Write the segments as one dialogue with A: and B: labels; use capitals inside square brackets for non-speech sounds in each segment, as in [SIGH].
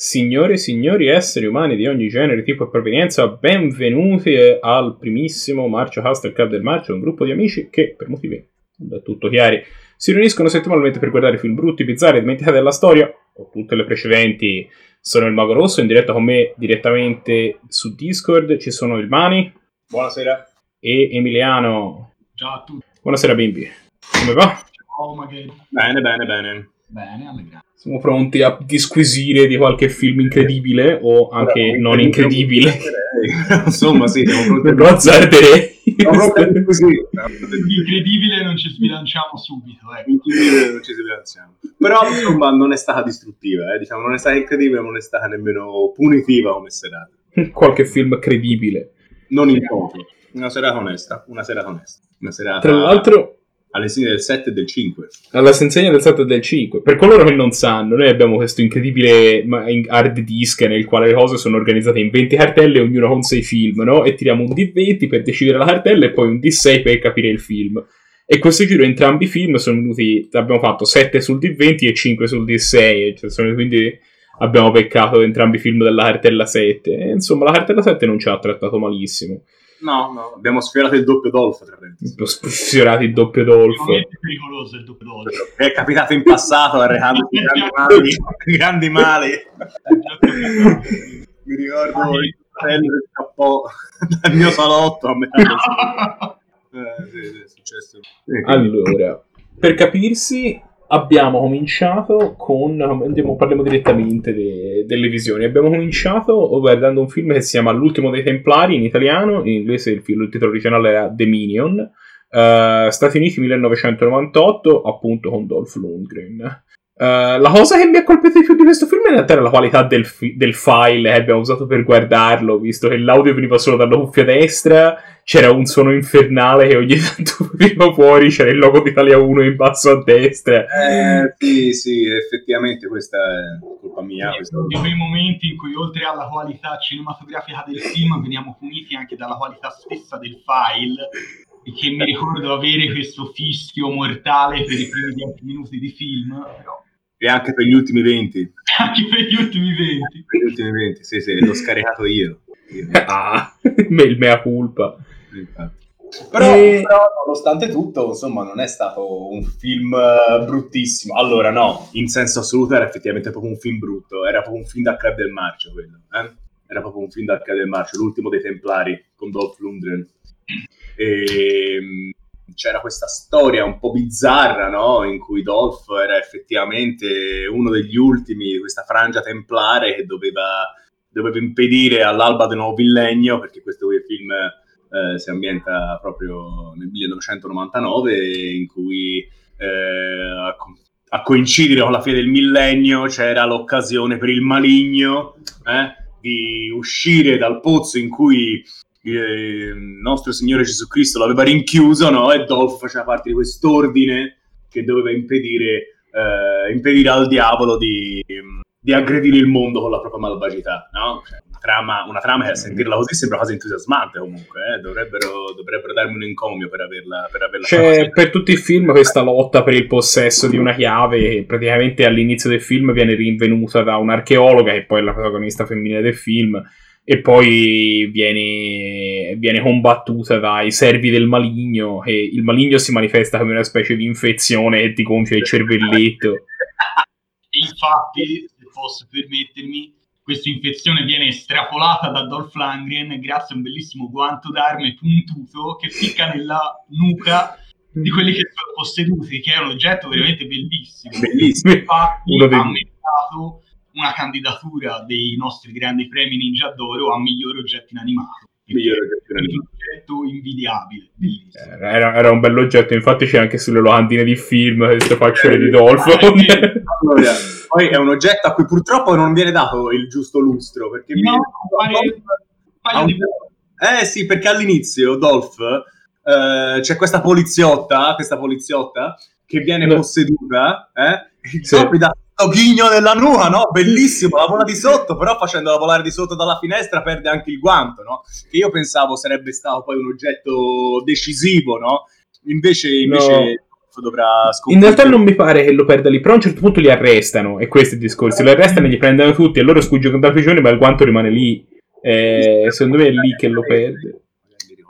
A: Signore e signori esseri umani di ogni genere, tipo e provenienza, benvenuti al primissimo Marcio Hustle Club del Marcio, un gruppo di amici che, per motivi da tutto chiari, si riuniscono settimanalmente per guardare film brutti, bizzarri, dimenticati della storia, o tutte le precedenti. Sono il Mago Rosso, in diretta con me direttamente su Discord ci sono il Mani.
B: Buonasera.
A: E Emiliano.
C: Ciao a tutti.
A: Buonasera bimbi. Come va?
C: Ciao magari.
B: Bene, bene, bene.
C: Bene, allegrante.
A: Siamo pronti a disquisire di qualche film incredibile o anche Però, non incredibile. [LAUGHS]
B: Insomma, sì, siamo
A: pronti. Non azzarderei.
C: Incredibile non ci sbilanciamo subito. Ecco.
B: Incredibile non ci sbilanciamo. Però insomma non è stata distruttiva, eh? diciamo, non è stata incredibile, ma non è stata nemmeno punitiva come serata. [LAUGHS]
A: Qualche film credibile.
B: Non in poco. Una serata onesta, una serata onesta. Una serata...
A: Tra l'altro
B: all'insegna del 7 e del 5.
A: Alla insegna del 7 e del 5. Per coloro che non sanno, noi abbiamo questo incredibile hard disk nel quale le cose sono organizzate in 20 cartelle, ognuno con 6 film, no? E tiriamo un D20 per decidere la cartella e poi un D6 per capire il film. E questo giro entrambi i film sono venuti, abbiamo fatto 7 sul D20 e 5 sul D6, cioè quindi abbiamo peccato entrambi i film della cartella 7. E, insomma, la cartella 7 non ci ha trattato malissimo.
B: No, no, abbiamo sfiorato il doppio Dolfo, tra.
A: Sfiorato il doppio Dolfo.
C: È pericoloso il doppio Dolfo.
B: È capitato in passato arrecando grandi mali. grandi mali. Mi ricordo il fratello che scappò dal mio salotto a metà [LAUGHS]
A: eh, sì, sì, è successo. Allora, per capirsi, abbiamo cominciato con. Andiamo, parliamo direttamente de, delle visioni. Abbiamo cominciato guardando un film che si chiama L'ultimo dei Templari in italiano, in inglese il, il titolo originale era The Minion. Uh, Stati Uniti 1998, appunto con Dolph Lundgren. Uh, la cosa che mi ha colpito di più di questo film in realtà la qualità del, fi- del, file che abbiamo usato per guardarlo, visto che l'audio veniva solo dalla cuffia destra, c'era un suono infernale che ogni tanto [LAUGHS] veniva fuori, c'era il logo di Italia 1 in basso a destra.
B: Eh, sì, sì, effettivamente questa è colpa mia.
C: Sono di quei momenti in cui oltre alla qualità cinematografica del film veniamo puniti anche dalla qualità stessa del file e che mi ricordo avere questo fischio mortale per i primi 10 minuti di film, però
B: e anche per gli ultimi 20. [LAUGHS]
C: Anche per gli ultimi 20.
B: Per gli ultimi 20, sì, sì, l'ho scaricato io.
A: io. [LAUGHS] ah, il mea culpa.
B: Però, e... però, nonostante tutto, insomma, non è stato un film uh, bruttissimo. Allora, no, in senso assoluto era effettivamente proprio un film brutto. Era proprio un film da Club del Marcio, quello. Eh? Era proprio un film da Club del Marcio, l'ultimo dei Templari, con Dolph Lundgren. E, ehm, c'era questa storia un po' bizzarra, no? In cui Dolph era effettivamente uno degli ultimi di questa frangia templare che doveva, doveva impedire all'alba del nuovo millennio, perché questo film eh, si ambienta proprio nel 1999, in cui eh, a, a, coincidere con la fine del millennio c'era l'occasione per il maligno eh, di uscire dal pozzo in cui il nostro Signore Gesù Cristo l'aveva rinchiuso, no? E Dolph faceva parte di quest'ordine che doveva impedire, eh, impedire al diavolo di, di, aggredire il mondo con la propria malvagità, no? Cioè, trama, una trama che a sentirla così sembra quasi entusiasmante comunque, eh? dovrebbero, dovrebbero, darmi un encomio per averla, per averla
A: C'è per tutti i film questa lotta per il possesso di una chiave che praticamente all'inizio del film viene rinvenuta da un'archeologa che poi è la protagonista femminile del film e poi viene, viene, combattuta dai servi del maligno e il maligno si manifesta come una specie di infezione che ti gonfia il cervelletto. [LAUGHS]
C: Infatti, se posso permettermi, questa infezione viene estrapolata da Dolph Lundgren grazie a un bellissimo guanto d'arme puntuto che ficca nella nuca di quelli che sono posseduti, che è un oggetto veramente bellissimo.
B: Bellissimo.
C: Infatti, Uno ha meritato una candidatura dei nostri grandi premi Ninja d'Oro a miglior oggetto inanimato.
B: Oggetto
C: oggetto invidiabile.
A: Era, era, un bell'oggetto, infatti c'è anche sulle locandine di film queste facce di Dolfo.
B: allora, poi è un oggetto a cui purtroppo non viene dato il giusto lustro. Perché no, mi... pare... un... Eh sì, perché all'inizio Dolph eh, c'è questa poliziotta, questa poliziotta che viene no. posseduta, eh? E sì. dà ghigno nella nuca, no? Bellissimo, la vola di sotto, però facendola volare di sotto dalla finestra perde anche il guanto, no? Che io pensavo sarebbe stato poi un oggetto decisivo, no? Invece, invece dovrà
A: sconfiggere. In realtà non mi pare che lo perda lì, però a un certo punto li arrestano, e questo è il discorso. Lo arrestano e gli prendono tutti, e loro sfuggono dalla prigione, ma il guanto rimane lì. Eh, secondo me è lì che lo perde.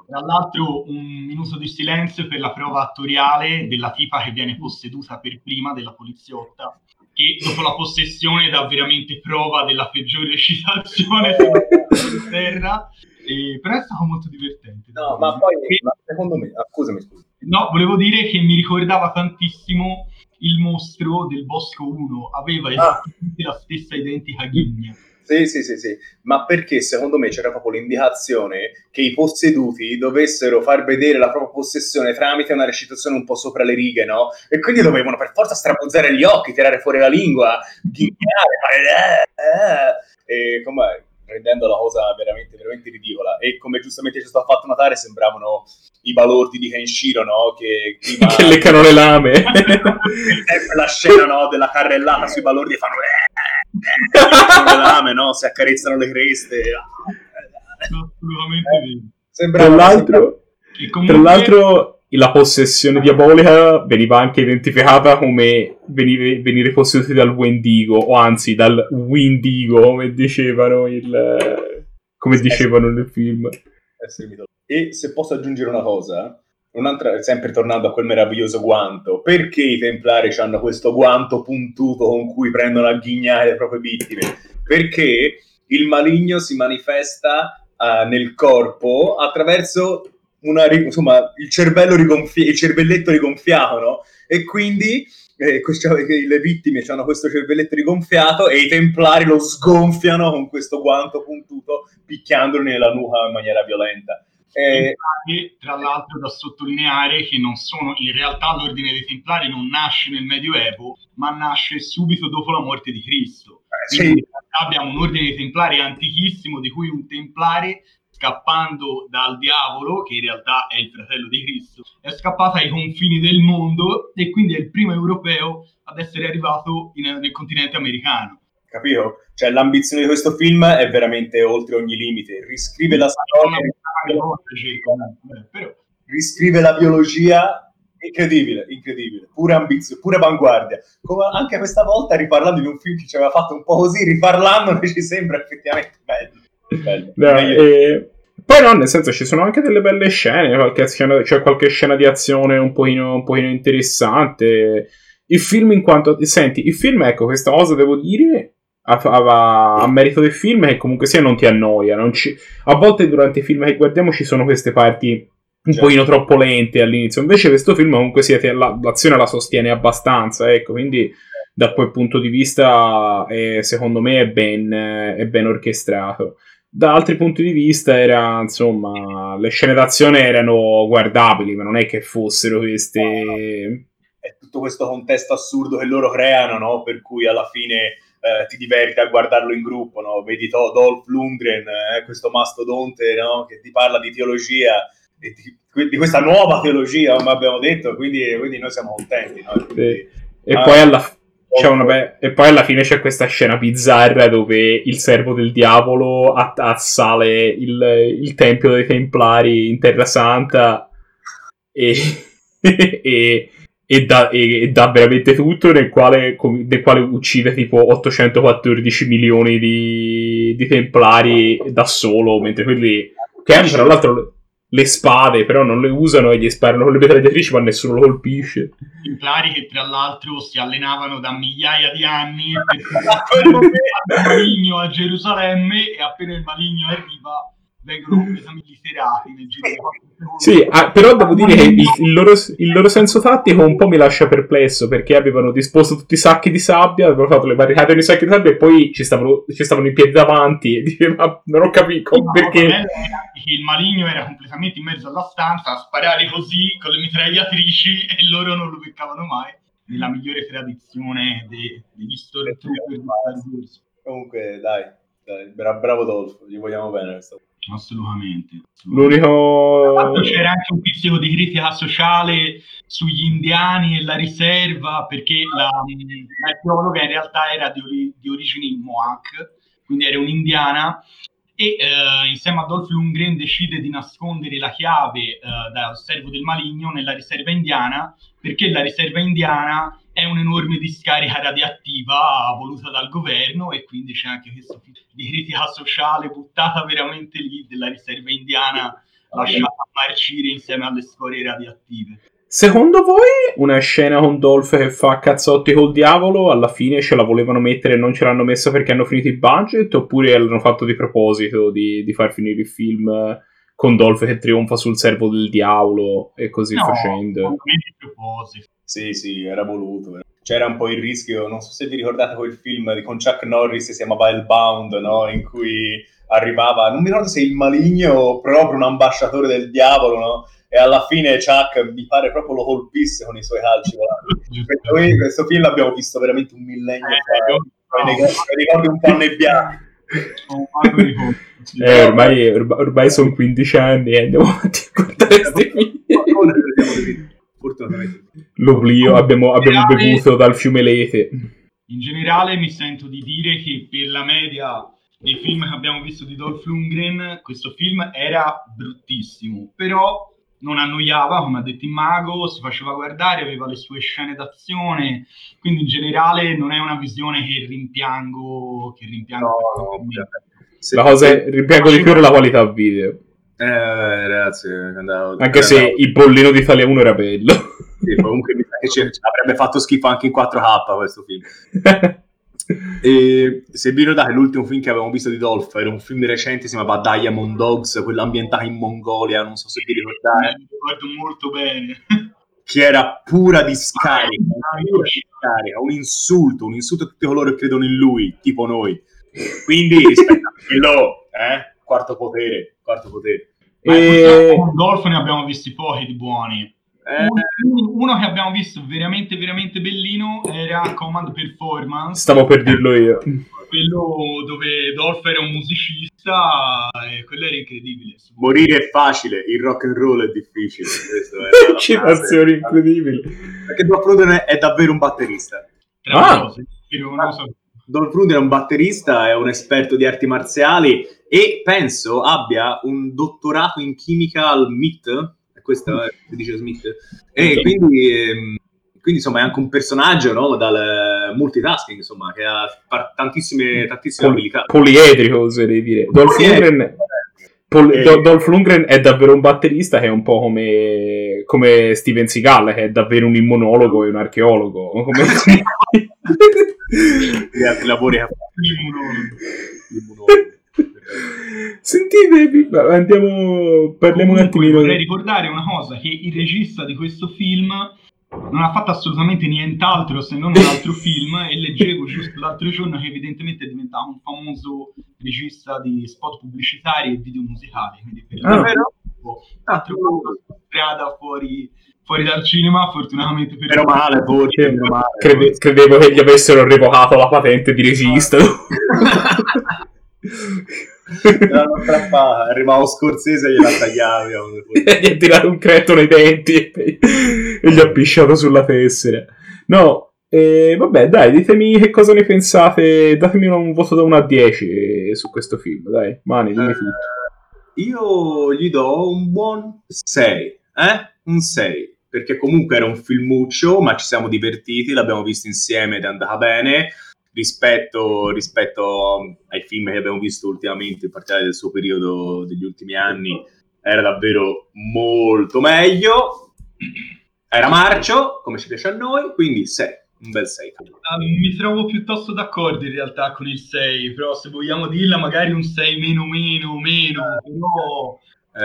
C: Tra l'altro un minuto di silenzio per la prova attoriale della tipa che viene posseduta per prima della poliziotta, che dopo la possessione dà veramente prova della peggiore recitazione [LAUGHS] sulla terra. E, però è stato molto divertente.
B: No, ma poi e, ma secondo me, ah, scusami, scusami.
C: No, volevo dire che mi ricordava tantissimo il mostro del Bosco 1, aveva ah. esattamente ah. la stessa identica ghigna.
B: Sì, sì, sì, sì, ma perché secondo me c'era proprio l'indicazione che i posseduti dovessero far vedere la propria possessione tramite una recitazione un po' sopra le righe, no? E quindi dovevano per forza strabuzzare gli occhi, tirare fuori la lingua, ghignare, fare... Eh, eh. E come rendendo la cosa veramente, veramente ridicola. E come giustamente ci è stato fatto notare, sembravano i balordi di Kenshiro, no? Che,
A: prima... [LAUGHS] che leccano le lame. [LAUGHS]
B: la scena, no? Della carrellata sui balordi e fanno... Eh, le lame, no? Si accarezzano le creste.
C: Assolutamente vero.
A: Sembra tra l'altro, comunque... tra l'altro la possessione diabolica veniva anche identificata come venire, venire posseduti dal Wendigo, o anzi dal Windigo, come dicevano, il, come dicevano nel film.
B: E se posso aggiungere una cosa, un'altra, sempre tornando a quel meraviglioso guanto, perché i templari hanno questo guanto puntuto con cui prendono a ghignare le proprie vittime? Perché il maligno si manifesta uh, nel corpo attraverso una, insomma, il cervello rigonfiato, il cervelletto rigonfiato, no? E quindi eh, le vittime hanno questo cervelletto rigonfiato e i templari lo sgonfiano con questo guanto puntuto, picchiandolo nella nuca in maniera violenta.
C: Eh, tra l'altro da sottolineare che non sono in realtà l'ordine dei Templari non nasce nel Medioevo, ma nasce subito dopo la morte di Cristo. Eh, sì. abbiamo un ordine dei Templari antichissimo di cui un Templare scappando dal diavolo, che in realtà è il fratello di Cristo, è scappato ai confini del mondo e quindi è il primo europeo ad essere arrivato in, nel continente americano
B: capito? Cioè, l'ambizione di questo film è veramente oltre ogni limite. Riscrive la storia, riscrive la biologia. Incredibile, incredibile, pure ambizio, pure avanguardia. Come anche questa volta, riparlando di un film che ci aveva fatto un po' così, riparlandone ci sembra effettivamente bello. bello.
A: No, e... Poi no, nel senso ci sono anche delle belle scene, qualche scena, cioè qualche scena di azione un pochino, un pochino interessante. Il film in quanto... Senti, il film, ecco, questa cosa devo dire, a, a, a, merito del film che comunque sia non ti annoia. Non ci... A volte durante i film che guardiamo ci sono queste parti un certo. pochino troppo lente all'inizio. Invece questo film comunque sia la, l'azione la sostiene abbastanza, ecco, quindi da quel punto di vista è, secondo me è ben, è ben orchestrato. Da altri punti di vista era, insomma, le scene d'azione erano guardabili, ma non è che fossero queste...
B: È tutto questo contesto assurdo che loro creano, no? Per cui alla fine eh, ti diverti a guardarlo in gruppo, no? vedi to- Dolph Lundgren, eh, questo mastodonte no? che ti parla di teologia, di, di questa nuova teologia, come abbiamo detto, quindi, quindi noi siamo contenti. No?
A: Quindi, e, ah, poi alla, be- e, poi alla fine c'è questa scena bizzarra dove il servo del diavolo assale il, il tempio dei Templari in Terra Santa e, [LAUGHS] e, e dà, e, e dà veramente tutto nel quale, nel quale, uccide tipo 814 milioni di, di templari da solo, mentre quelli che hanno tra l'altro le spade, però non le usano e gli sparano con le mitragliatrici, ma nessuno lo colpisce.
C: Templari che tra l'altro si allenavano da migliaia di anni [LAUGHS] per il maligno a Gerusalemme e appena il maligno arriva vengono completamente liserati nel giro di
A: Sì, ah, però devo dire che il, il, loro, il, loro, senso tattico un po' mi lascia perplesso perché avevano disposto tutti i sacchi di sabbia, avevano fatto le barricate nei sacchi di sabbia e poi ci stavano, ci stavano in piedi davanti e [LAUGHS] diceva, non ho capito no, perché...
C: Il maligno era completamente in mezzo alla stanza a sparare così con le mitragliatrici [LAUGHS] e loro non lo beccavano mai. Nella migliore tradizione de, degli di
B: Wars. Comunque, dai, dai bravo, bravo Dolfo, gli vogliamo bene questa
C: Assolutamente.
A: L'unico...
C: C'era anche un pizzico di critica sociale sugli indiani e la riserva, perché la, l'archeologa in realtà era di, ori- di origini Mohawk, quindi era un'indiana, e eh, insieme a Dolph Lundgren decide di nascondere la chiave eh, dal servo del maligno nella riserva indiana perché la riserva indiana è un'enorme discarica radioattiva voluta dal governo e quindi c'è anche questo di critica sociale buttata veramente lì della riserva indiana lasciata marcire insieme alle scorie radioattive.
A: Secondo voi una scena con Dolph che fa cazzotti col diavolo alla fine ce la volevano mettere e non ce l'hanno messa perché hanno finito il budget oppure l'hanno fatto di proposito di, di far finire il film con Dolph che trionfa sul servo del diavolo e così
C: no,
A: facendo?
C: di proposito.
B: Sì, sì, era voluto. C'era un po' il rischio, non so se vi ricordate quel film con Chuck Norris, si chiamava Hellbound, no? In cui arrivava, non mi ricordo se il maligno o proprio un ambasciatore del diavolo, no? E alla fine Chuck mi pare proprio lo colpisse con i suoi calci questo, questo film l'abbiamo visto veramente un millennio fa, mi ricordo un po' annebbiato. [LAUGHS]
A: Eh, ormai, ormai, ormai sono 15 anni e andiamo avanti a guardare questi film. L'oblio, abbiamo, abbiamo bevuto dal fiume Lete.
C: In generale mi sento di dire che per la media dei film che abbiamo visto di Dolph Lundgren, questo film era bruttissimo, però non annoiava, come ha detto il mago, si faceva guardare, aveva le sue scene d'azione, quindi in generale non è una visione che rimpiango. Che rimpiango
B: no, no,
A: la cosa è, rimpiango di più è la qualità video.
B: Eh, ragazzi, andavo,
A: anche se andavo. il bollino di Italia 1 era bello.
B: Sì, comunque mi sa che ci, avrebbe fatto schifo anche in 4K questo film. [LAUGHS] e se vi ricordate l'ultimo film che avevamo visto di Dolph era un film recente si chiamava Diamond Dogs quello ambientato in Mongolia non so se vi ricordate
C: mi ricordo molto bene
B: che era pura discarica, pura discarica un insulto un insulto a tutti coloro che credono in lui tipo noi [LAUGHS] quindi rispetto a quello eh, quarto potere quarto potere
C: e... con Dolph ne abbiamo visti pochi di buoni eh... Uno che abbiamo visto veramente, veramente bellino era Command Performance.
A: Stavo per dirlo io.
C: Quello dove Dolph era un musicista e quello era incredibile.
B: Morire è facile, il rock and roll è difficile. [LAUGHS]
A: Citazioni incredibili.
B: Perché Dolph Lundgren è davvero un batterista.
A: Ah.
C: Cose, non so.
B: Dolph Lundgren è un batterista, è un esperto di arti marziali e penso abbia un dottorato in chimica al MIT, questo è dice Smith. E okay. quindi, ehm, quindi, insomma, è anche un personaggio no? dal multitasking, insomma, che ha tantissime, tantissime
A: Pol-
B: abilità.
A: Poliedrico, oserei dire. Dolph Lundgren, Pol- e... Dolph Lundgren è davvero un batterista che è un po' come, come Steven Seagal, che è davvero un immunologo e un archeologo. [LAUGHS] Come... [LAUGHS]
B: Gli altri lavori a
A: L'immunologo. Sentite, andiamo, parliamo
C: Comunque,
A: un attimino.
C: Vorrei ricordare una cosa, che il regista di questo film non ha fatto assolutamente nient'altro se non un altro film e leggevo giusto l'altro giorno che evidentemente è diventato un famoso regista di spot pubblicitari e video musicali, quindi per
A: Ah.
C: davvero ha trovato strada fuori, fuori dal cinema, fortunatamente per
B: Meno male, forse, meno male.
A: Crede- credevo che gli avessero revocato la patente di regista. [LAUGHS] [LAUGHS]
B: Strappata, arrivava Scorsese e gliela tagliavi. [LAUGHS]
A: gli ha tirato un cretto nei denti e gli ha pisciato sulla tessera. No, eh, vabbè, dai, ditemi che cosa ne pensate. Datemi un voto da 1 a 10 su questo film, dai. Mani, dimmi
B: Eh,
A: tutto.
B: io gli do un buon 6, eh? Un 6, perché comunque era un filmuccio, ma ci siamo divertiti, l'abbiamo visto insieme ed è andata bene. Rispetto, rispetto ai film che abbiamo visto ultimamente, in particolare del suo periodo degli ultimi anni, era davvero molto meglio. Era marcio, come ci piace a noi, quindi 6, un bel 6.
C: Ah, mi trovo piuttosto d'accordo in realtà con il 6, però se vogliamo dirla magari un 6 meno meno meno, però,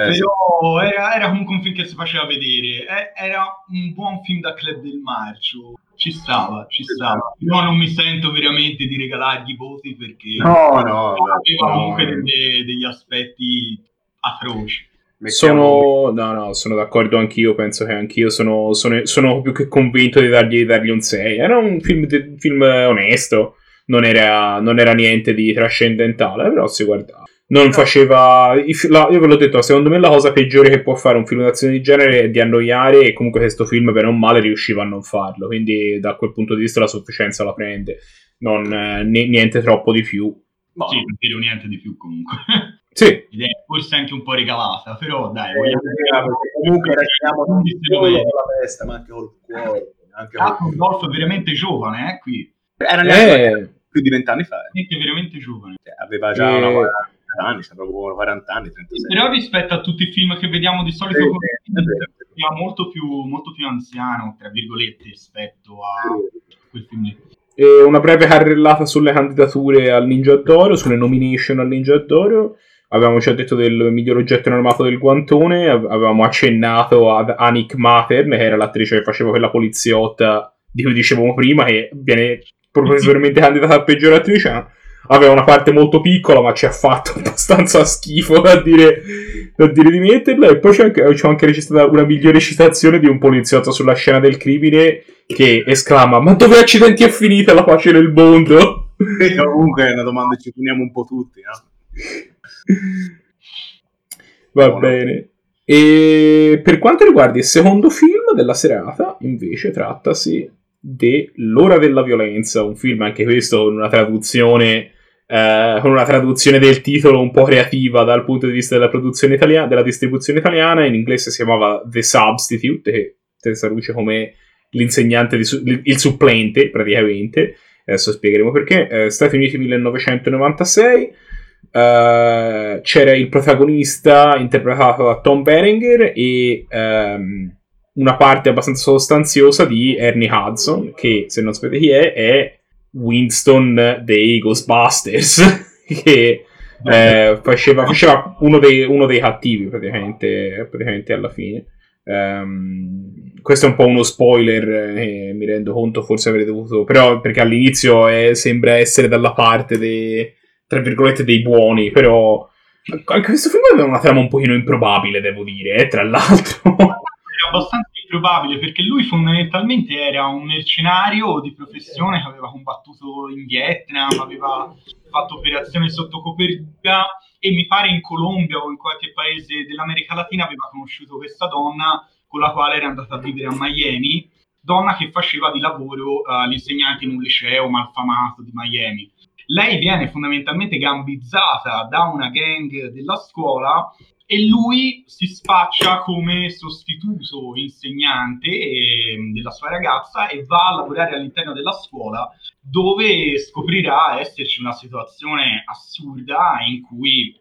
B: Eh, sì.
C: però era, era comunque un film che si faceva vedere, Eh, era un buon film da club del marcio, ci stava, ci stava. Io non mi sento veramente di regalargli voti perché
B: No, no,
C: aveva
B: no.
C: comunque delle- degli aspetti atroci.
A: Sono, no, no, sono d'accordo anch'io. Penso che anch'io sono, sono, sono più che convinto di dargli, di dargli un 6. Era un film, de- film onesto, non era, non era niente di trascendentale, però si guardava. Non faceva. la- io ve l'ho detto, secondo me la cosa peggiore che può fare un film d'azione di genere è di annoiare. E comunque questo film, bene o male, riusciva a non farlo. Quindi, da quel punto di vista, la sufficienza la prende. Non, eh, ni- niente troppo di più.
B: No,
C: Sì, non dirò niente di più comunque. [LAUGHS]
A: Sì.
C: Ed è forse anche un po' regalata, però dai, eh, vogliamo...
B: comunque restiamo non solo con la testa, ma anche col cuore. Anche
C: ah, col... È veramente giovane, eh, qui.
B: Era eh. più di vent'anni fa.
C: È veramente giovane.
B: Cioè, aveva già eh. una anni, sembra proprio 40 anni, 36.
C: Però rispetto a tutti i film che vediamo di solito, sì, sì, è molto più, molto più anziano, tra virgolette, rispetto a quel film lì.
A: E una breve carrellata sulle candidature al Ninja d'Oro, sulle nomination al Ninja d'Oro. Avevamo già detto del miglior oggetto armato del guantone, avevamo accennato ad Anik Matern, che era l'attrice che faceva quella poliziotta di cui dicevamo prima, che viene professormente candidata a peggior attrice aveva una parte molto piccola, ma ci ha fatto [LAUGHS] abbastanza schifo da dire, da dire di metterla. E poi c'è anche, c'è anche registrata una migliore citazione di un poliziotto sulla scena del crimine che esclama: Ma dove accidenti è finita la pace nel mondo?
B: E comunque è una domanda che ci poniamo un po' tutti, no?
A: Va no, bene. E per quanto riguarda il secondo film della serata, invece, trattasi de L'ora della violenza, un film anche questo con una traduzione eh, con una traduzione del titolo un po' creativa dal punto di vista della produzione italiana, della distribuzione italiana, in inglese si chiamava The Substitute, che si traduce come l'insegnante, su- il supplente praticamente, adesso spiegheremo perché, eh, Stati Uniti 1996, eh, c'era il protagonista interpretato da Tom Berenger e... Um, una parte abbastanza sostanziosa di Ernie Hudson, che se non sapete chi è, è Winston dei Ghostbusters, [LAUGHS] che eh, faceva, faceva uno, dei, uno, dei, cattivi praticamente, praticamente alla fine. Um, questo è un po' uno spoiler, eh, mi rendo conto, forse avrei dovuto, però perché all'inizio è, sembra essere dalla parte dei, tra virgolette, dei buoni, però anche questo film aveva una trama un pochino improbabile, devo dire, eh, tra l'altro [LAUGHS]
C: abbastanza improbabile perché lui fondamentalmente era un mercenario di professione che aveva combattuto in Vietnam, aveva fatto operazioni sotto copertura e mi pare in Colombia o in qualche paese dell'America Latina aveva conosciuto questa donna con la quale era andata a vivere a Miami, donna che faceva di lavoro uh, l'insegnante in un liceo malfamato di Miami. Lei viene fondamentalmente gambizzata da una gang della scuola e lui si spaccia come sostituto insegnante eh, della sua ragazza e va a lavorare all'interno della scuola dove scoprirà esserci una situazione assurda in cui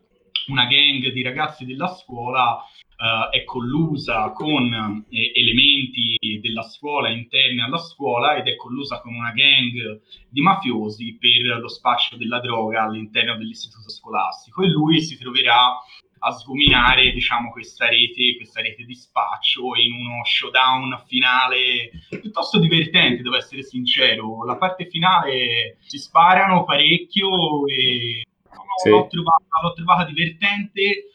C: una gang di ragazzi della scuola uh, è collusa con eh, elementi della scuola interni alla scuola ed è collusa con una gang di mafiosi per lo spaccio della droga all'interno dell'istituto scolastico. E lui si troverà a sgominare diciamo, questa, rete, questa rete di spaccio in uno showdown finale piuttosto divertente, devo essere sincero. La parte finale si sparano parecchio e sì. l'ho, trovata, l'ho trovata divertente,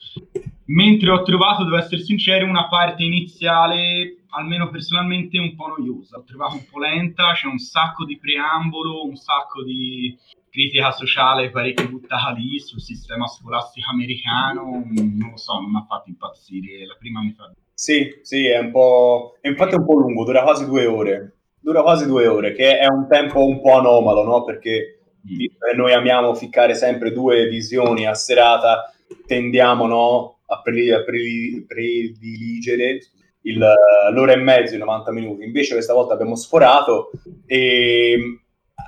C: mentre ho trovato, devo essere sincero, una parte iniziale, almeno personalmente, un po' noiosa. L'ho trovata un po' lenta, c'è un sacco di preambolo, un sacco di critica sociale parecchio buttata lì sul sistema scolastico americano, non lo so, non mi ha fatto impazzire la prima metà.
B: Sì, sì, è un po'... infatti è un po' lungo, dura quasi due ore. Dura quasi due ore, che è un tempo un po' anomalo, no? Perché mm. noi amiamo ficcare sempre due visioni a serata, tendiamo, no? A, pre- a pre- prediligere il, l'ora e mezzo, i 90 minuti. Invece questa volta abbiamo sforato e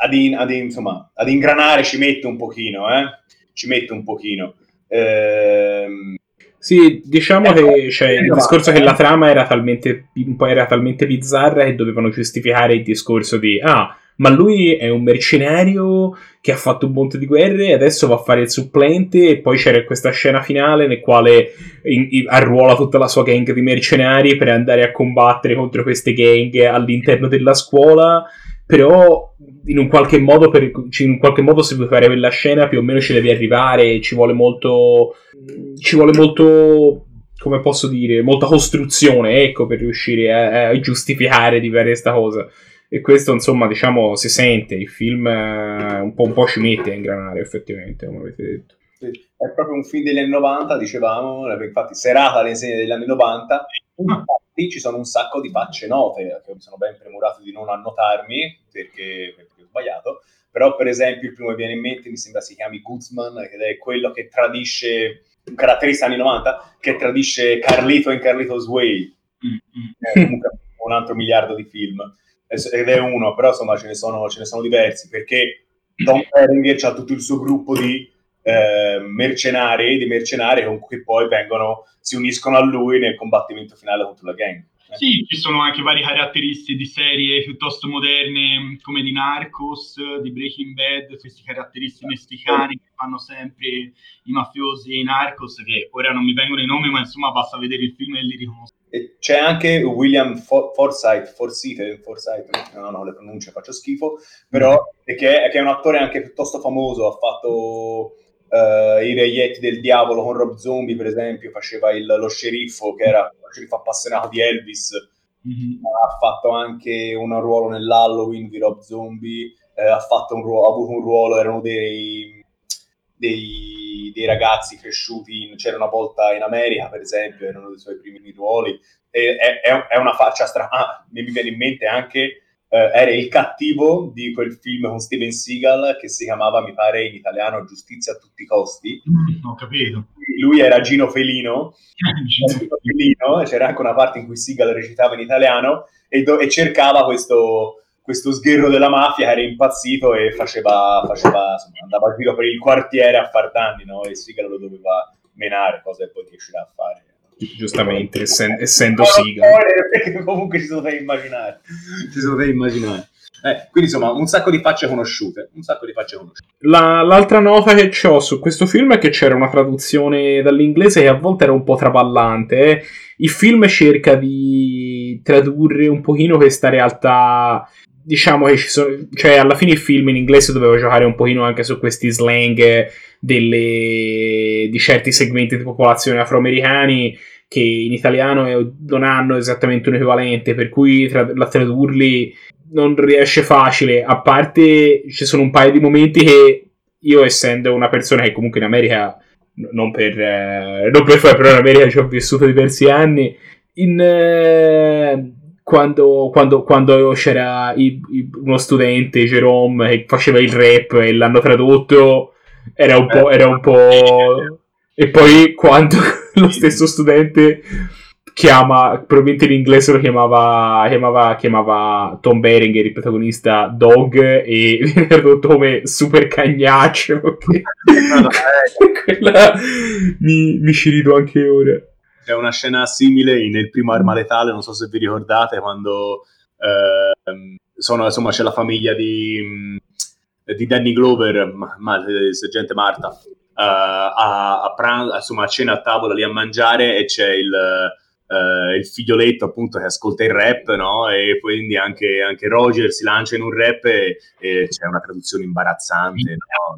B: ad, in, ad, insomma, ad ingranare ci mette un pochino, eh? ci mette un pochino. Ehm...
A: Sì, diciamo eh, che cioè, il discorso che la trama era talmente, era talmente bizzarra che dovevano giustificare il discorso di ah, ma lui è un mercenario che ha fatto un monte di guerre e adesso va a fare il supplente e poi c'era questa scena finale nel quale in, in, arruola tutta la sua gang di mercenari per andare a combattere contro queste gang all'interno della scuola però in un qualche modo, per, in un qualche modo se vuoi fare quella scena più o meno ci devi arrivare, ci vuole molto, ci vuole molto, come posso dire, molta costruzione, ecco, per riuscire a, a giustificare di fare questa cosa. E questo, insomma, diciamo, si sente, il film eh, un po', un po' ci mette a ingranare, effettivamente, come avete detto.
B: Sì, è proprio un film degli anni 90, dicevamo, infatti serata all'insegna degli anni 90, infatti ci sono un sacco di facce note, che mi sono ben premurato di non annotarmi, perché, sbagliato, però per esempio il primo che viene in mente mi sembra si chiami Guzman, ed è quello che tradisce un caratterista anni 90 che tradisce Carlito in Carlito's Way, mm-hmm. comunque [LAUGHS] un altro miliardo di film, ed è uno, però insomma ce ne sono, ce ne sono diversi, perché Tom Berenger ha tutto il suo gruppo di eh, mercenari, di mercenari che poi vengono, si uniscono a lui nel combattimento finale contro la gang.
C: Sì, ci sono anche varie caratteristiche di serie piuttosto moderne come di Narcos, di Breaking Bad, queste caratteristiche messicane che fanno sempre i mafiosi e i Narcos, che ora non mi vengono i nomi, ma insomma basta vedere il film e li riconosco.
B: E c'è anche William For- Forsythe, Forsythe, Forsythe, no, no, le pronunce faccio schifo, però mm. che, è, che è un attore anche piuttosto famoso, ha fatto uh, i Reietti del Diavolo con Rob Zombie, per esempio, faceva il, lo sceriffo che era lo sceriffo appassionato di Elvis. Mm-hmm. Ha fatto anche un ruolo nell'Halloween di Rob Zombie. Eh, ha, un ruolo, ha avuto un ruolo, erano dei, dei, dei, ragazzi cresciuti, in, c'era una volta in America, per esempio, erano dei suoi primi ruoli. E, è, è, una faccia strana. Ah, mi viene in mente anche eh, era il cattivo di quel film con Steven Seagal che si chiamava, mi pare in italiano, Giustizia a tutti i costi.
C: Mm, ho capito.
B: Lui era Gino Felino, [LAUGHS] Gino Felino c'era anche una parte in cui Seagal recitava in italiano e, do- e cercava questo, questo sgherro della mafia che era impazzito e faceva, faceva insomma, andava a giro per il quartiere a far danni, no? E Seagal lo doveva menare, cosa che poi riuscirà a fare
A: giustamente, essen- essendo Siga.
B: Comunque ci si doveva immaginare. Ci si doveva immaginare. Eh, quindi insomma, un sacco di facce conosciute. Un sacco di facce conosciute.
A: La, l'altra nota che ho su questo film è che c'era una traduzione dall'inglese che a volte era un po' traballante. Eh. Il film cerca di tradurre un pochino questa realtà. Diciamo che ci sono. Cioè, alla fine il film in inglese doveva giocare un pochino anche su questi slang delle, di certi segmenti di popolazione afroamericani che in italiano non hanno esattamente un equivalente, per cui tra, la tradurli non riesce facile, a parte ci sono un paio di momenti che io essendo una persona che comunque in America, non per, eh, non per fare, però in America ci ho vissuto diversi anni, in, eh, quando, quando, quando, c'era i, i, uno studente, Jerome, che faceva il rap e l'hanno tradotto, era un po'... Era un po'... E poi quando [LAUGHS] lo stesso studente chiama, probabilmente in inglese lo chiamava, chiamava, chiamava Tom Berenger, il protagonista, Dog, e viene tradotto come super cagnaccio. Che... [LAUGHS] [LAUGHS] Quella mi, mi ci rido anche ora.
B: C'è una scena simile nel primo Arma Letale, non so se vi ricordate, quando eh, sono, insomma, c'è la famiglia di di Danny Glover, ma, ma, sergente Marta, uh, a, a, pranzo, insomma, a cena a tavola lì a mangiare e c'è il, uh, il figlioletto appunto che ascolta il rap, no? E quindi anche, anche Roger si lancia in un rap e, e c'è una traduzione imbarazzante, no?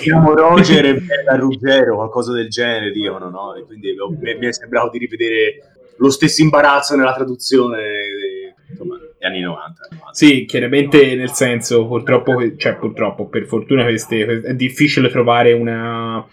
B: Chiamo Roger e Bella Ruggero, qualcosa del genere, dicono, no? E quindi mi, mi è sembrato di rivedere lo stesso imbarazzo nella traduzione, insomma, anni 90, 90.
A: Sì, chiaramente nel senso, purtroppo, cioè purtroppo, per fortuna queste, è difficile trovare una,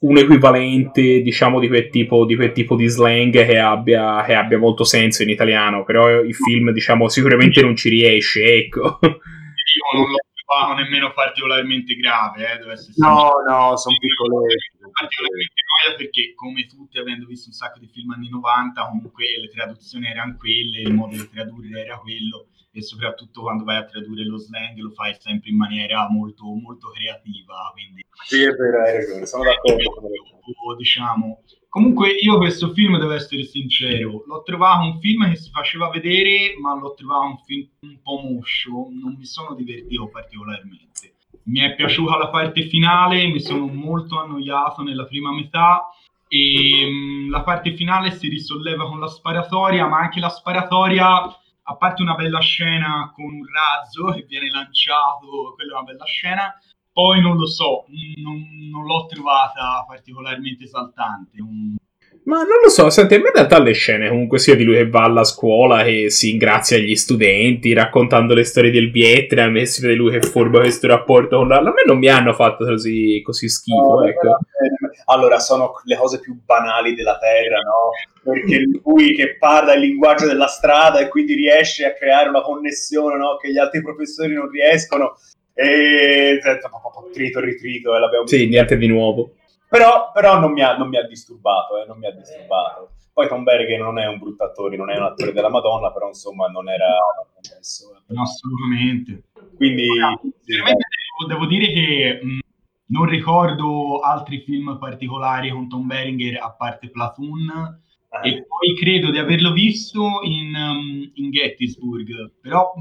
A: un equivalente, diciamo, di quel tipo di, quel tipo di slang che abbia, che abbia molto senso in italiano, però il film, diciamo, sicuramente non ci riesce, ecco.
C: Io non l'ho trovato nemmeno particolarmente grave, eh, deve essere
B: No, no, sono piccole.
C: Particolarmente noia perché, come tutti, avendo visto un sacco di film anni 90, comunque le traduzioni erano quelle, il modo di tradurre era quello, e soprattutto quando vai a tradurre lo slang lo fai sempre in maniera molto, molto creativa. Quindi...
B: Sì, è vero, hai ragione, sono d'accordo.
C: Diciamo, Comunque io questo film, devo essere sincero, l'ho trovato un film che si faceva vedere, ma l'ho trovato un film un po' moscio, non mi sono divertito particolarmente. Mi è piaciuta la parte finale, mi sono molto annoiato nella prima metà e mh, mm, la parte finale si risolleva con la sparatoria, ma anche la sparatoria, a parte una bella scena con un razzo che viene lanciato, quella è una bella scena, poi non lo so, non, non l'ho trovata particolarmente esaltante. Un...
A: Ma non lo so, senti, a me in realtà le scene comunque sia di lui che va alla scuola e si ingrazia agli studenti raccontando le storie del Vietnam e si vede lui che forma questo rapporto con la... A me non mi hanno fatto così, così schifo, no, ecco.
B: Allora, sono le cose più banali della Terra, no? Perché lui che parla il linguaggio della strada e quindi riesce a creare una connessione, no? Che gli altri professori non riescono e trito ritrito e l'abbiamo
A: sì, niente di nuovo
B: Però, però non, mi ha, non, mi ha, disturbato, eh, non mi ha disturbato. Poi Tom Berry non è un brutto attore, non è un attore della Madonna, però insomma non era successo.
C: Eh. No, assolutamente.
B: Quindi...
C: Veramente devo, devo dire che mh, non ricordo altri film particolari con Tom Berenger a parte Platoon eh. e poi credo di averlo visto in, um, in Gettysburg, però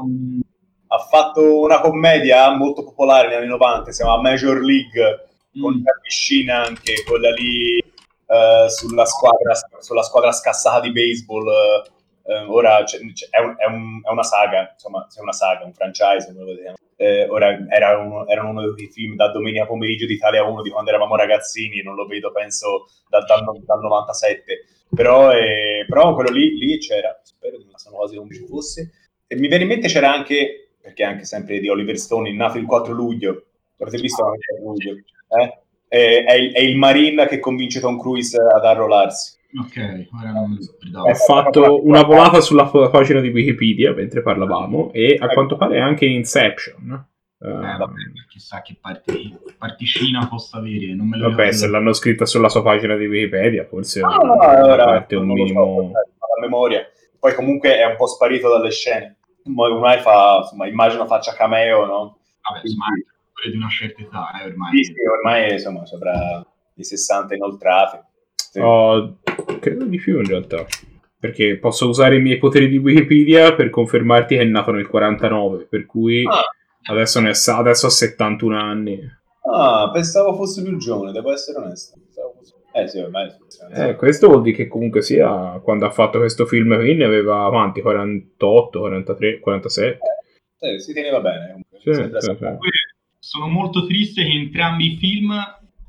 B: um, ha fatto una commedia molto popolare negli anni 90, si chiama Major League, mm. con Charlie Sheen anche, quella lì uh, sulla, squadra, sulla squadra scassata di baseball. Uh, eh, ora c'è, c'è, è, un, è, un, è, una saga, insomma, è una saga, un franchise, come lo vediamo. Eh, ora era uno, erano uno dei film da domenica pomeriggio di Italia 1 di quando eravamo ragazzini, non lo vedo penso da, dal, dal 97, però, eh, però quello lì, lì, c'era, spero che non sono quasi come ci fosse. E mi viene in mente c'era anche, perché anche sempre di Oliver Stone, nato il 4 luglio, l'avete visto il 4 luglio? Eh? È, il, è il Marine che convince Tom Cruise ad arruolarsi.
C: Ok, ora non
A: Ho fatto una volata sulla pagina di Wikipedia mentre parlavamo e a quanto pare anche in Inception.
C: Eh, vabbè, chissà che parti, particina possa avere. Non me
A: lo vabbè, se l'hanno scritta sulla sua pagina di Wikipedia, forse no, no, ora, parte un minimo.
B: So, memoria. Poi comunque è un po' sparito dalle scene. Ormai fa, insomma, immagino faccia cameo, no?
C: Vabbè, è di una certa età, eh, ormai.
B: Sì, sì, ormai insomma, sopra i 60 inoltrati.
A: Sì. Oh, credo di più in realtà. Perché posso usare i miei poteri di Wikipedia per confermarti che è nato nel 49, per cui ah. adesso, ne sa, adesso ha 71 anni.
B: Ah, pensavo fosse più giovane, devo essere onesto.
A: Eh sì, ormai eh, questo vuol dire che comunque sia quando ha fatto questo film qui ne aveva avanti 48, 43, 47.
B: Eh, si teneva bene. Sì, sì, sì.
C: Sono molto triste che entrambi i film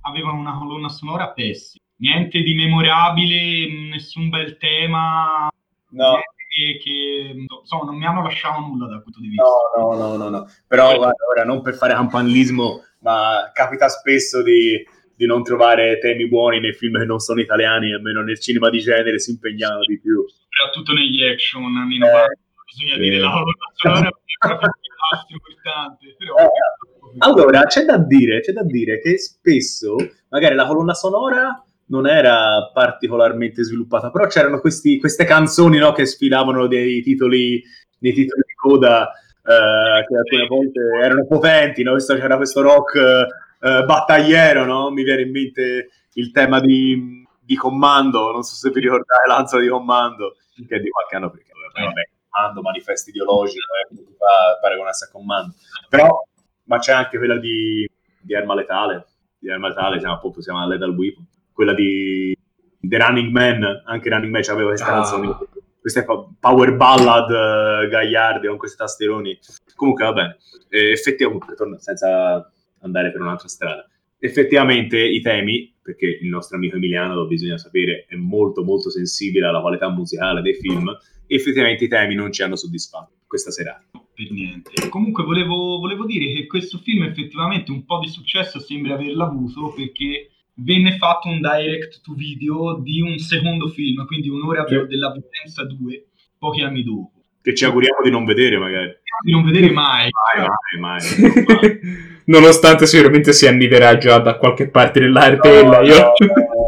C: avevano una colonna sonora pessima niente di memorabile, nessun bel tema.
B: No.
C: Che, che insomma, non mi hanno lasciato nulla dal punto di vista.
B: No, no, no, no. no. Però guarda, ora non per fare campanilismo, ma capita spesso di, di, non trovare temi buoni nei film che non sono italiani, almeno nel cinema di genere si impegnano di più.
C: Soprattutto negli action anni 90, eh, bisogna sì. dire la colonna sonora [LAUGHS] importante. Però... Eh,
B: allora, c'è da dire, c'è da dire che spesso magari la colonna sonora non era particolarmente sviluppata, però c'erano questi, queste canzoni no, che sfilavano dei titoli, dei titoli di coda eh, che alcune volte erano potenti, no? c'era questo rock eh, battagliero, no? mi viene in mente il tema di, di Commando, non so se vi ricordate l'anza di Commando, che è di qualche anno perché vabbè, Commando, manifesto ideologico, eh, paragonarsi a Commando, però ma c'è anche quella di, di Arma Letale, di Arma Letale, si chiama, appunto, si chiama Lethal Weapon quella di The Running Man, anche Running Man aveva queste ah. canzoni, queste power ballad uh, gagliarde con questi tasteroni. Comunque va bene, eh, effettivamente, senza andare per un'altra strada, effettivamente i temi, perché il nostro amico Emiliano, lo bisogna sapere, è molto molto sensibile alla qualità musicale dei film, effettivamente i temi non ci hanno soddisfatto questa serata.
C: Per niente. Comunque volevo, volevo dire che questo film effettivamente un po' di successo sembra averlo avuto perché venne fatto un direct to video di un secondo film, quindi un'ora sì. della violenza 2, pochi anni dopo.
B: Che ci auguriamo di non vedere, magari.
C: Di non vedere mai.
B: Mai, mai, mai. [LAUGHS]
A: Nonostante sicuramente si anniderà già da qualche parte dell'artella. No, io... [LAUGHS]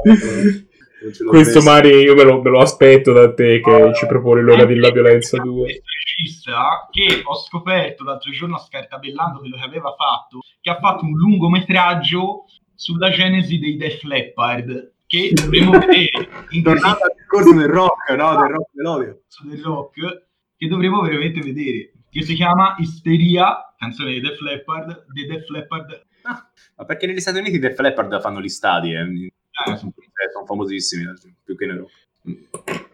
A: No, no, Questo Mari io me lo, me lo, aspetto da te che ci propone l'ora della violenza 2.
C: regista che ho scoperto l'altro giorno scartabellando quello che aveva fatto, che ha fatto un lungometraggio sulla genesi dei Def Leppard che [LAUGHS] dovremo vedere
B: tornando al discorso del rock no? del rock melodico
C: del rock che dovremo veramente vedere che si chiama Isteria canzone dei Def Leppard dei Def Leppard
B: ah, ma perché negli Stati Uniti i Def Leppard fanno gli stadi eh. Eh. sono, eh, [LAUGHS] sono famosissimi eh, più che in Europa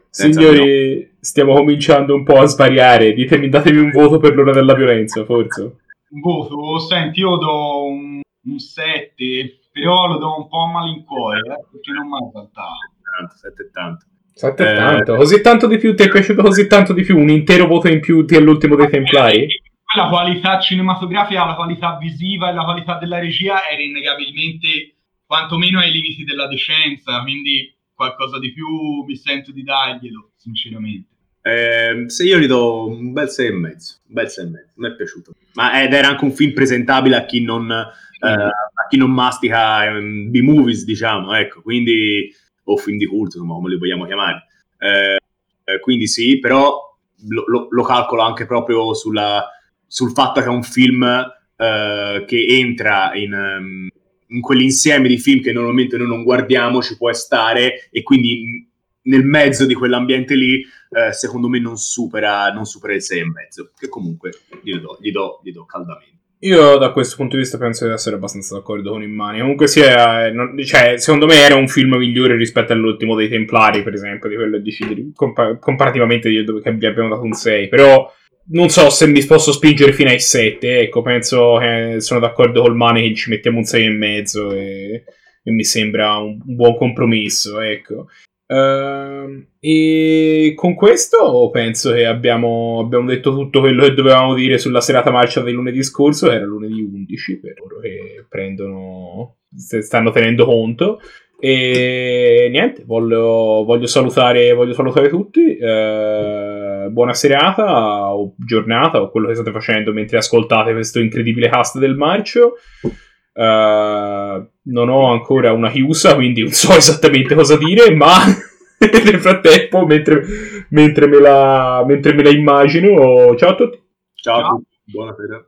A: Signori, no. stiamo cominciando un po' a svariare. Ditemi, datemi un voto per l'ora della violenza, forse.
C: Un voto? Senti, io do un, un 7 però lo do un po' a malincuore eh, perché non mi ha saltato
B: 7 e tanto
A: 7 e tanto eh, così tanto di più ti è piaciuto così tanto di più un intero voto in più dell'ultimo dei Templari
C: la qualità cinematografica la qualità visiva e la qualità della regia era innegabilmente quantomeno ai limiti della decenza quindi qualcosa di più mi sento di darglielo sinceramente
B: eh, se io gli do un bel 6 e mezzo, un bel 6 e mezzo, mi è piaciuto. Ma ed era anche un film presentabile a chi non, eh, a chi non mastica um, B-movies, diciamo, ecco, quindi, o film di culto, insomma, come li vogliamo chiamare. Eh, eh, quindi sì, però lo, lo, lo calcolo anche proprio sulla, sul fatto che è un film eh, che entra in, um, in, quell'insieme di film che normalmente noi non guardiamo, ci può stare e quindi nel mezzo di quell'ambiente lì, eh, secondo me non supera, non supera il 6 e mezzo, che comunque gli do, gli do, gli do caldamente.
A: Io da questo punto di vista penso di essere abbastanza d'accordo con Immani. Comunque sia, non, cioè, secondo me era un film migliore rispetto all'ultimo dei Templari, per esempio, di quello di compa- comparativamente di dove abbiamo dato un 6. Però non so se mi posso spingere fino ai 7. Ecco, penso che sono d'accordo col Mani che ci mettiamo un 6 e mezzo e, e mi sembra un, un buon compromesso, ecco. Uh, e con questo penso che abbiamo, abbiamo, detto tutto quello che dovevamo dire sulla serata marcia del lunedì scorso, era lunedì 11 per loro che prendono, stanno tenendo conto. E niente, voglio, voglio, salutare, voglio salutare, tutti. Uh, buona serata o giornata o quello che state facendo mentre ascoltate questo incredibile cast del marcio. Uh, non ho ancora una chiusa, quindi non so [LAUGHS] esattamente cosa dire, ma [LAUGHS] nel frattempo, mentre, mentre, me la, mentre me la immagino, ciao a tutti.
B: Ciao, ciao. a tutti, buona sera.